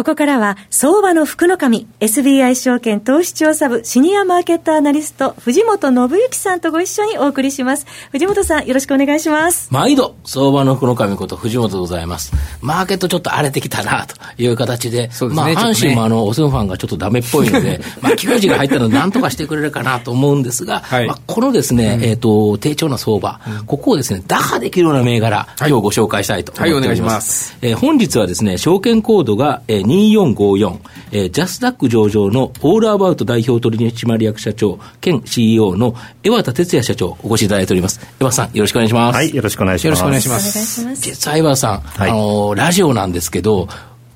ここからは、相場の福の神、SBI 証券投資調査部シニアマーケットアナリスト、藤本信之さんとご一緒にお送りします。藤本さん、よろしくお願いします。毎度、相場の福の神こと藤本でございます。マーケットちょっと荒れてきたな、という形で、でね、まあ、阪神もあの、オスンファンがちょっとダメっぽいので、まあ、球児が入ったのなんとかしてくれるかなと思うんですが、はい、まあ、このですね、うん、えっ、ー、と、低調な相場、うん、ここをですね、打破できるような銘柄、今日ご紹介したいと思っております。はい、はい、お願いします。えー、本日はですね、証券コードが、えー、2454 4、えー、ジャスダック上場のオールアバウト代表取締役社長兼 CEO の江端哲也社長お越しいただいております。江端さん、よろしくお願いします。はい、よろしくお願いします。よろしくお願いします。実は江端さん、はい、あの、ラジオなんですけど、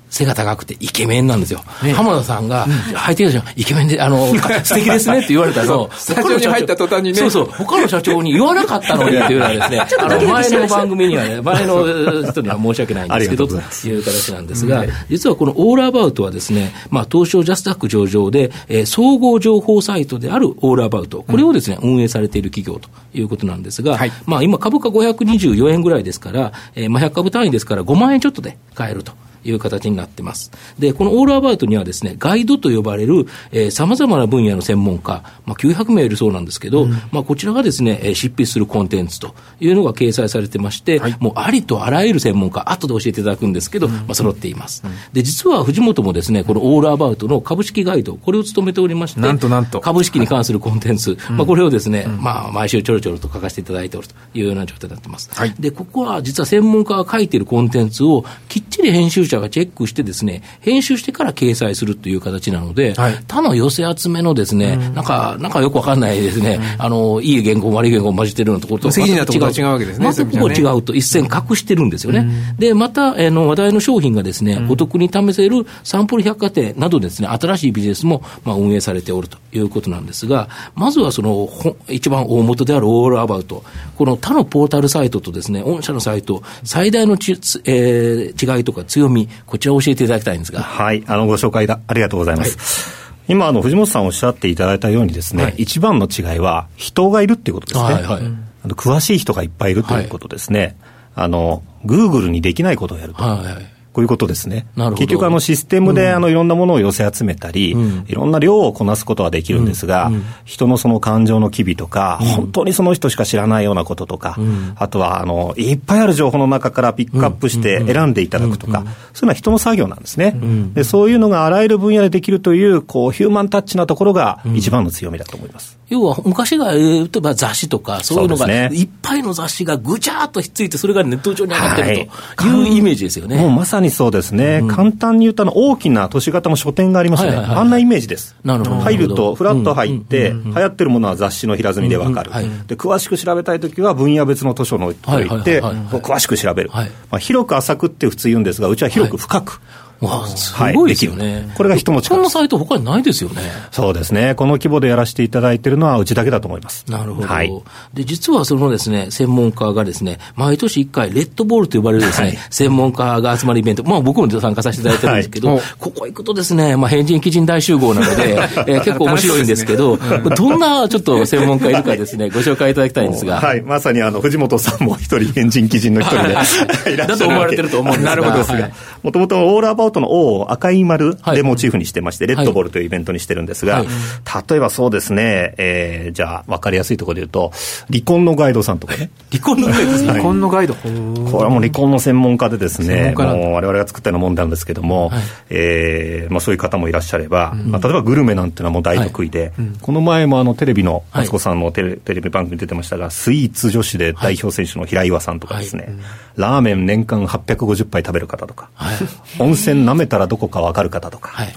背が高くてイケメンなんですよ。ね、浜田さんが、入ってきたじゃん、イケメンで、あの、素敵ですねって言われたの、スタジオに入った途端にね。そうそう、他の社長に言わなかったのにっていうのはですね、あの、前の番組にはね、前の人には申し訳ないんですけど、という形なんですが、実はこのオールアバウトはですね、まあ、東証ジャスタック上場で、えー、総合情報サイトであるオールアバウト、これをですね、運営されている企業ということなんですが、はい、まあ、今株価524円ぐらいですから、えー、まあ、100株単位ですから5万円ちょっとで買えると。いう形になってます。で、このオールアバウトにはですね、ガイドと呼ばれる、えー、様々な分野の専門家、まあ、900名いるそうなんですけど、うん、まあ、こちらがですね、えー、執筆するコンテンツというのが掲載されてまして、はい、もうありとあらゆる専門家、後で教えていただくんですけど、うん、まあ、揃っています。うん、で、実は藤本もですね、このオールアバウトの株式ガイド、これを務めておりまして、なんとなんと。株式に関するコンテンツ、まあ、これをですね、まあ、毎週ちょろちょろと書かせていただいておるというような状態になってます。はい、で、ここは実は専門家が書いているコンテンツをきっちり編集者がチェックしてですね編集してから掲載するという形なので、はい、他の寄せ集めのですね、うん、なんか、なんかよくわかんないですね、うん、あの、いい言語、悪い言語を混じってるようなところと、責任なところが違うわけですね。全く違うと、一線隠してるんですよね。うん、で、また、あの、話題の商品がですね、お得に試せるサンプル百貨店などですね、新しいビジネスも、まあ、運営されておるということなんですが、まずはその、一番大元であるオールアバウト、この他のポータルサイトとですね、御社のサイト、最大のち、えー、違いとか強み、こちらを教えていただきたいんですが。はい、あの、ご紹介だ、ありがとうございます。はい、今、あの、藤本さんおっしゃっていただいたようにですね、はい、一番の違いは、人がいるっていうことですね。はいはい、あの詳しい人がいっぱいいるということですね。あの、グーグルにできないことをやると。はいはいこういうことですね。結局あのシステムであのいろんなものを寄せ集めたり、うん、いろんな量をこなすことはできるんですが、うん。うん、人のその感情の機微とか、本当にその人しか知らないようなこととか、あとはあのいっぱいある情報の中からピックアップして選んでいただくとか、そういうのは人の作業なんですね。でそういうのがあらゆる分野でできるというこうヒューマンタッチなところが一番の強みだと思います。要は昔が、例えば雑誌とか、そういうのが、ね、いっぱいの雑誌がぐちゃっとひっついて、それがネット上に上がってるというイメージですよね。もうまさにそうですね。うん、簡単に言うと、大きな都市型の書店がありますね、はいはいはい、あんなイメージです。なるほど。入ると、フラット入って、流行ってるものは雑誌の平積みでわかる、で。詳しく調べたいときは、分野別の図書のとこ行って、詳しく調べる。はい、まあ、広く浅くって普通言うんですが、うちは広く深く。わすごいですよね、はい、これが人の力このサイト、他にないですよね。そうですね、この規模でやらせていただいているのは、うちだけだと思います。なるほど、はい、で実はそのですね専門家がですね毎年1回、レッドボールと呼ばれるですね、はい、専門家が集まるイベント、まあ、僕も参加させていただいてるんですけど、はい、ここ行くとですね、まあ、変人、基人大集合なので、えー、結構面白いんですけど、どんなちょっと専門家いるかですね、ご紹介いただきたいんですが。はい、まさにあの藤本さんも一人、変人、基人の一人でい。らっしゃるだと思われてると思うんですが。なるほどもともとオールアバウトの O を赤い丸でモチーフにしてまして、レッドボールというイベントにしてるんですが、例えばそうですね、えー、じゃあ分かりやすいところで言うと、離婚のガイドさんとか。ね。離婚のガイド離婚のガイド？これはもう離婚の専門家でですね、もう我々が作ったようなもんなんですけども、はい、えー、まあ、そういう方もいらっしゃれば、うん、まあ、例えばグルメなんていうのはもう大得意で、はい。うん、この前もあのテレビの、マツコさんのテレ,、テレビ番組に出てましたが、スイーツ女子で代表選手の平岩さんとかですね、はい、ラーメン年間850杯食べる方とか、温泉舐めたらどこか分かる方とか、はい、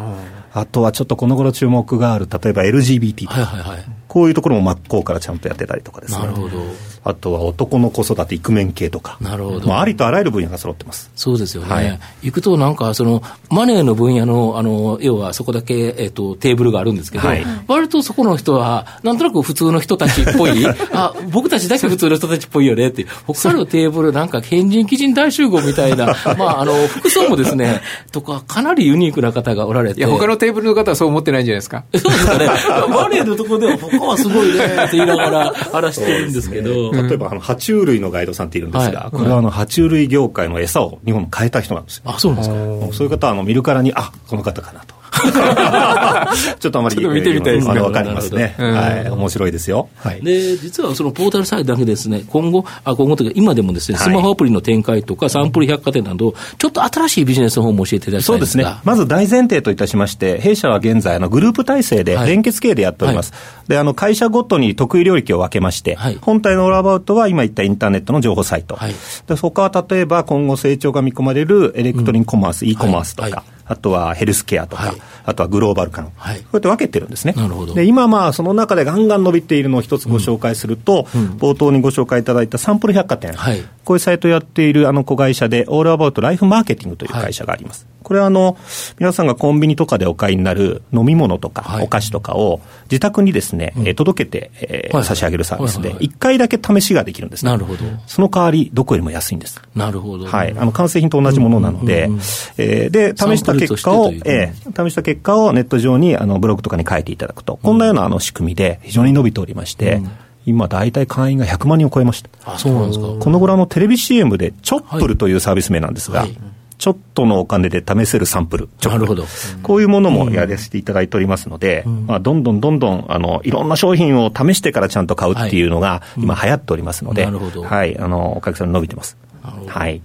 あとはちょっとこの頃注目がある、例えば LGBT とか、はいはいはいこういうところも真っ向からちゃんとやってたりとかですね。なるほど。あとは男の子育て、イクメン系とか。なるほど。まあ、ありとあらゆる分野が揃ってます。そうですよね。はい、行くとなんか、その、マネーの分野の、あの、要はそこだけ、えっ、ー、と、テーブルがあるんですけど、はい、割とそこの人は、なんとなく普通の人たちっぽい、あ、僕たちだけ普通の人たちっぽいよねっていう、他のテーブルなんか、変人基人大集合みたいな、まあ、あの、服装もですね、とか、かなりユニークな方がおられて。いや、他のテーブルの方はそう思ってないんじゃないですか？そうですかね。マネーのところでは、他はすごいね って言いながら話してるんですけど。ね、例えば、あの、爬虫類のガイドさんっているんですが、はい、これはあの、爬虫類業界の餌を日本に変えた人なんですよ。あ、そうなんですか。そういう方は、あの、見るからに、あ、この方かなと。ちょっとあまり見てみたいですね。わかりますね。はい。面白いですよ。はい。で、実はそのポータルサイトだけですね、今後、あ今後というか今でもですね、スマホアプリの展開とか、サンプル百貨店など、ちょっと新しいビジネス法も教えていただきたいそうですね。まず大前提といたしまして、弊社は現在、あの、グループ体制で連結系でやっております。で、あの、会社ごとに得意領域を分けまして、本体のオールアバウトは今言ったインターネットの情報サイト。で、そこは例えば今後成長が見込まれるエレクトリンコマース、e コマースとか、あとはヘルスケアとか、はい、あとはグローバル感、はい、こうやって分けてるんですね。なるほど。で今、まあ、その中でガンガン伸びているのを一つご紹介すると、うん、冒頭にご紹介いただいたサンプル百貨店、はい、こういうサイトをやっているあの子会社で、オールアバウトライフマーケティングという会社があります。これはあの、皆さんがコンビニとかでお買いになる飲み物とか、お菓子とかを自宅にですね、うん、届けて、えー、差し上げるサービスで、1回だけ試しができるんですね。なるほど。その代わり、どこよりも安いんです。なるほど。はい。あの、完成品と同じものなので、えー、で、試した結果を、えー、試した結果をネット上に、あの、ブログとかに書いていただくと、こんなようなあの仕組みで非常に伸びておりまして、うん今、大体会員が100万人を超えました。あ、そうなんですか。この頃のテレビ CM で、チョップルというサービス名なんですが、はいはいちょっとのお金で試せるサンプル、なるほど。こういうものもやらせていただいておりますので、うん、まあ、どんどんどんどん、あの、いろんな商品を試してからちゃんと買うっていうのが、今流行っておりますので、はい、なるほど。はい、あの、お客さん伸びてます。はい。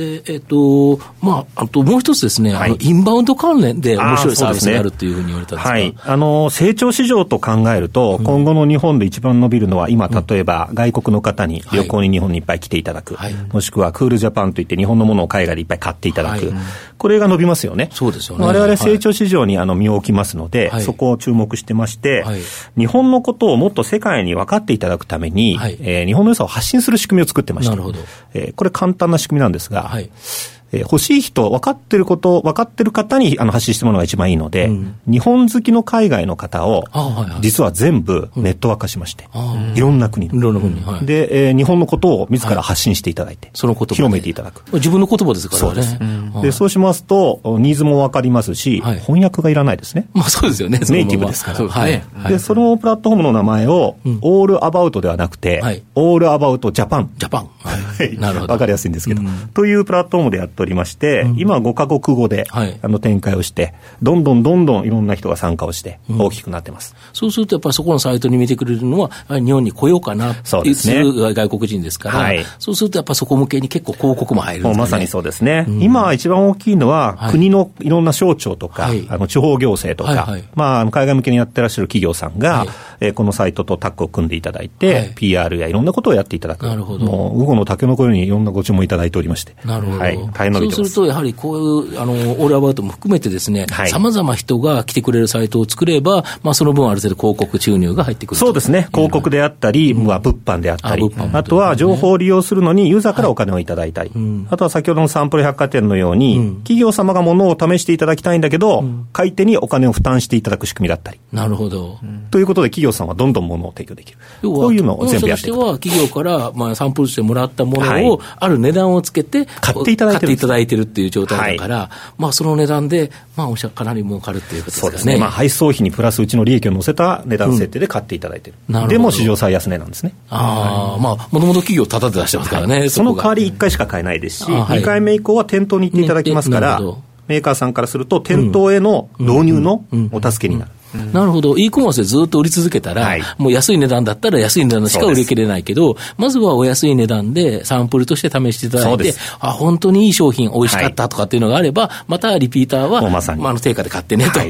で、えっ、と、まあ、あともう一つですね、はい、インバウンド関連で面白いサービスがあるというふうに言われたんですか、ね、はい。あの、成長市場と考えると、うん、今後の日本で一番伸びるのは、今、例えば、外国の方に旅行に日本にいっぱい来ていただく、はい、もしくはクールジャパンといって日本のものを海外でいっぱい買っていただく、はい、これが伸びますよね。そうですよね。我々成長市場にあの身を置きますので、そこを注目してまして、日本のことをもっと世界に分かっていただくために、はい、えー、日本の良さを発信する仕組みを作ってました。なるほど。えー、これ簡単な仕組みなんですが、はい。えー、欲しい人、分かってること、分かってる方にあの発信してもらうのが一番いいので、うん、日本好きの海外の方を、実は全部ネットワーク化しまして、うん、いろんな国いろんな国、はい、で、えー、日本のことを自ら発信していただいて、はい、その言葉広めていただく。自分の言葉ですからね。そうです。で、そうしますと、ニーズも分かりますし、はい、翻訳がいらないですね。まあそうですよね。ネイティブですから。はい。で、そのプラットフォームの名前を、オールアバウトではなくて、オールアバウトジャパン。ジャパン。はい。なるほど。わかりやすいんですけど、というプラットフォームでやっておりまして、今5カ国語で、はい、あの展開をして、どんどんどんどんいろんな人が参加をして、大きくなってます、うん、そうすると、やっぱりそこのサイトに見てくれるのは、日本に来ようかなそうですね。外国人ですから、はい、そうするとやっぱそこ向けに結構広告も入るんです、ね、まさにそうですね。うん、今一番大きいのは、はい、国のいろんな省庁とか、あの地方行政とか、はいはい、まあ、海外向けにやってらっしゃる企業さんが、はい、えー、このサイトとタッグを組んでいただいて、はい、PR やいろんなことをやっていただく。なるほど。もう、午後の竹の子ようにいろんなご注文いただいておりまして。なるほど。はい。大変伸びて。そうすると、やはりこういう、あの、オールアバウトも含めてですね、さまざま人が来てくれるサイトを作れば、まあ、その分ある程度広告注入が入ってくるそうですね。広告であったり、うん、物販であったり、ああとは情報を利用するのにユーザーからお金をいただいたり、はいあとは先ほどのサンプル百貨店のように、うん、企業様が物を試していただきたいんだけど、買い手にお金を負担していただく仕組みだったり。なるほど。ということで企業さんはどんどん物を提供できる。こういうのを全部やっていく。は企業から、まあ、サンプルしてもらったものを、ある値段をつけて、買っていただいてる。ただいてるっていう状態だから、まあ、その値段で、まあ、おしゃかなり儲かるっていうことですね。ね。まあ、配送費にプラスうちの利益を乗せた値段設定で買っていただいてる。うん、でも、史上最安値なんですね。ああ、まあ、もともと企業ただで出してますからね。はい、その代わり1回しか買えないですし、はい、2回目以降は店頭に行っていただきますから、メーカーさんからすると、店頭への導入のお助けになる。なるほど、e コマースでずっと売り続けたら、はい、もう安い値段だったら安い値段しか売り切れないけど、まずはお安い値段でサンプルとして試していただいて、あ、本当にいい商品、美味しかったとかっていうのがあれば、またリピーターは、まさに、まあ、の定価で買ってね、と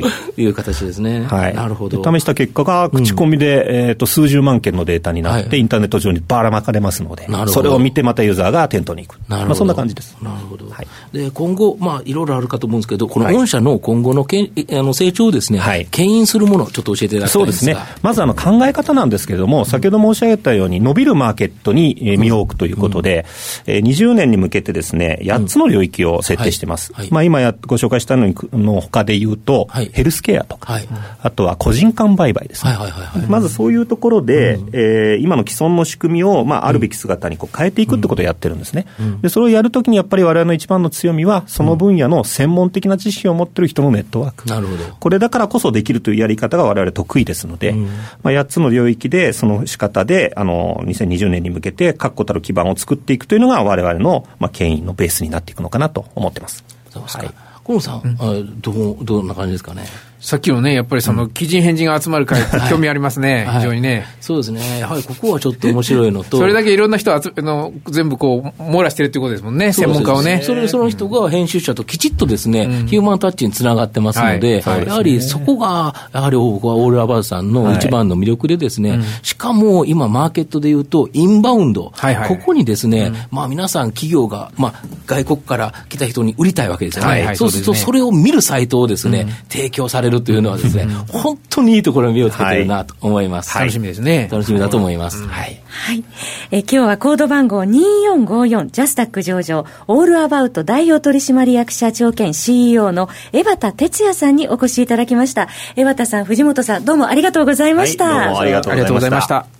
い。う形ですね。はい、なるほど。試した結果が、口コミで、うん、えっ、と、数十万件のデータになって、インターネット上にばらまかれますので、それを見てまたユーザーが店頭に行く。なるほど。まあ、そんな感じです。なるほど。はい、で、今後、まあ、いろいろあるかと思うんですけど、この御社の今後のけん、あの成長をですね、はい、牽引すするものをちょっと教えていただきたいんですがそうですね。まずあの考え方なんですけれども、先ほど申し上げたように、伸びるマーケットに身を置くということで、うん、20年に向けてですね、8つの領域を設定しています。うんはい、まあ今やご紹介したのにの他で言うと、はい、ヘルスケアとか、はい、あとは個人間売買ですね。まずそういうところで、うん、えー、今の既存の仕組みを、まあ、あるべき姿にこう変えていくってことをやってるんですね。で、それをやるときにやっぱり我々の一番の強みは、その分野の専門的な知識を持っている人のネットワーク。なるほど。これだからこそできるというやり方が我々得意ですので、まあ、8つの領域で、その仕方で、あの、2020年に向けて確固たる基盤を作っていくというのが我々の、まあ、牽引のベースになっていくのかなと思ってます。そうですか。はい河野さん、うん、どうどんな感じですかね？さっきのね、やっぱりその、基人変人が集まる会、興味ありますね、非常にね、そうですね、やはりここはちょっと面白いのと、それだけいろんな人あの全部こう、網羅してるっていうことですもんね、専門家をね。それその人が編集者ときちっとですね、ヒューマンタッチにつながってますので、やはりそこが、やはり僕はオールアバウさんの一番の魅力でですね、しかも今、マーケットでいうと、インバウンド、ここにですね、まあ皆さん、企業が、まあ、外国から来た人に売りたいわけですよね。そうすると、それを見るサイトをですね、提供されるというのはですね、本当にいいところに目をつけてるなと思います。はい、楽しみですね。楽しみだと思います。はい。はい。え今日はコード番号2454ジャスタック上場オールアバウト代表取締役社長兼 CEO の江端哲也さんにお越しいただきました。江端さん、藤本さん、どうもありがとうございました。はい、どうもありがとうございました。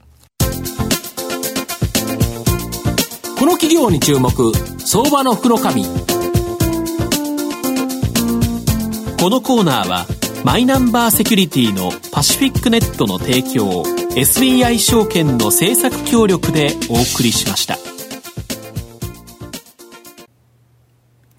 この企業に注目相場の福のこのコーナーはマイナンバーセキュリティのパシフィックネットの提供 SBI 証券の政策協力でお送りしました。